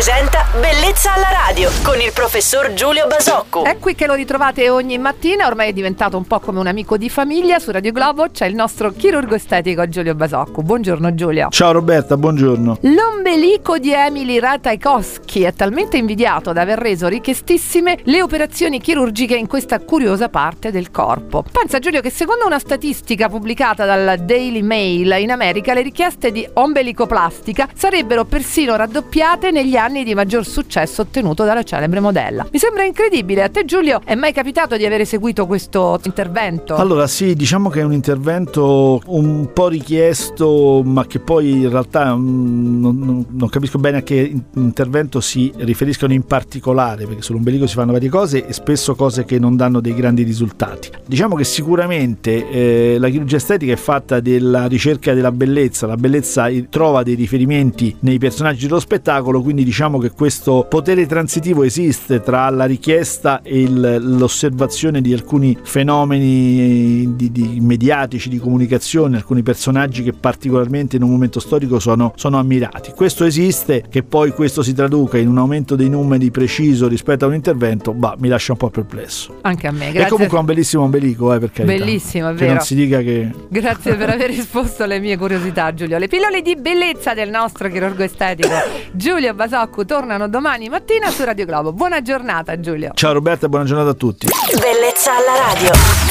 presenta Bellezza alla radio con il professor Giulio Basocco. È qui che lo ritrovate ogni mattina, ormai è diventato un po' come un amico di famiglia. Su Radio Globo c'è il nostro chirurgo estetico Giulio Basocco. Buongiorno Giulio. Ciao Roberta, buongiorno. L'ombelico di Emily Ratajkowski è talmente invidiato da aver reso richiestissime le operazioni chirurgiche in questa curiosa parte del corpo. Pensa Giulio che secondo una statistica pubblicata dal Daily Mail in America le richieste di ombelicoplastica sarebbero persino raddoppiate negli anni di maggior successo ottenuto dalla celebre modella. Mi sembra incredibile. A te Giulio è mai capitato di aver eseguito questo intervento? Allora sì, diciamo che è un intervento un po' richiesto, ma che poi in realtà mm, non, non- non capisco bene a che intervento si riferiscono in particolare, perché sull'ombelico si fanno varie cose e spesso cose che non danno dei grandi risultati. Diciamo che sicuramente eh, la chirurgia estetica è fatta della ricerca della bellezza, la bellezza eh, trova dei riferimenti nei personaggi dello spettacolo, quindi diciamo che questo potere transitivo esiste tra la richiesta e il- l'osservazione di alcuni fenomeni di- di mediatici, di comunicazione, alcuni personaggi che particolarmente in un momento storico sono, sono ammirati. Questo esiste, che poi questo si traduca in un aumento dei numeri preciso rispetto a un intervento, bah, mi lascia un po' perplesso. Anche a me, E grazie. comunque è un bellissimo ombelico, eh, per carità. Bellissimo, è Che vero. non si dica che... Grazie per aver risposto alle mie curiosità, Giulio. Le pillole di bellezza del nostro chirurgo estetico Giulio Basocco tornano domani mattina su Radio Globo. Buona giornata, Giulio. Ciao Roberta, buona giornata a tutti. Bellezza alla radio.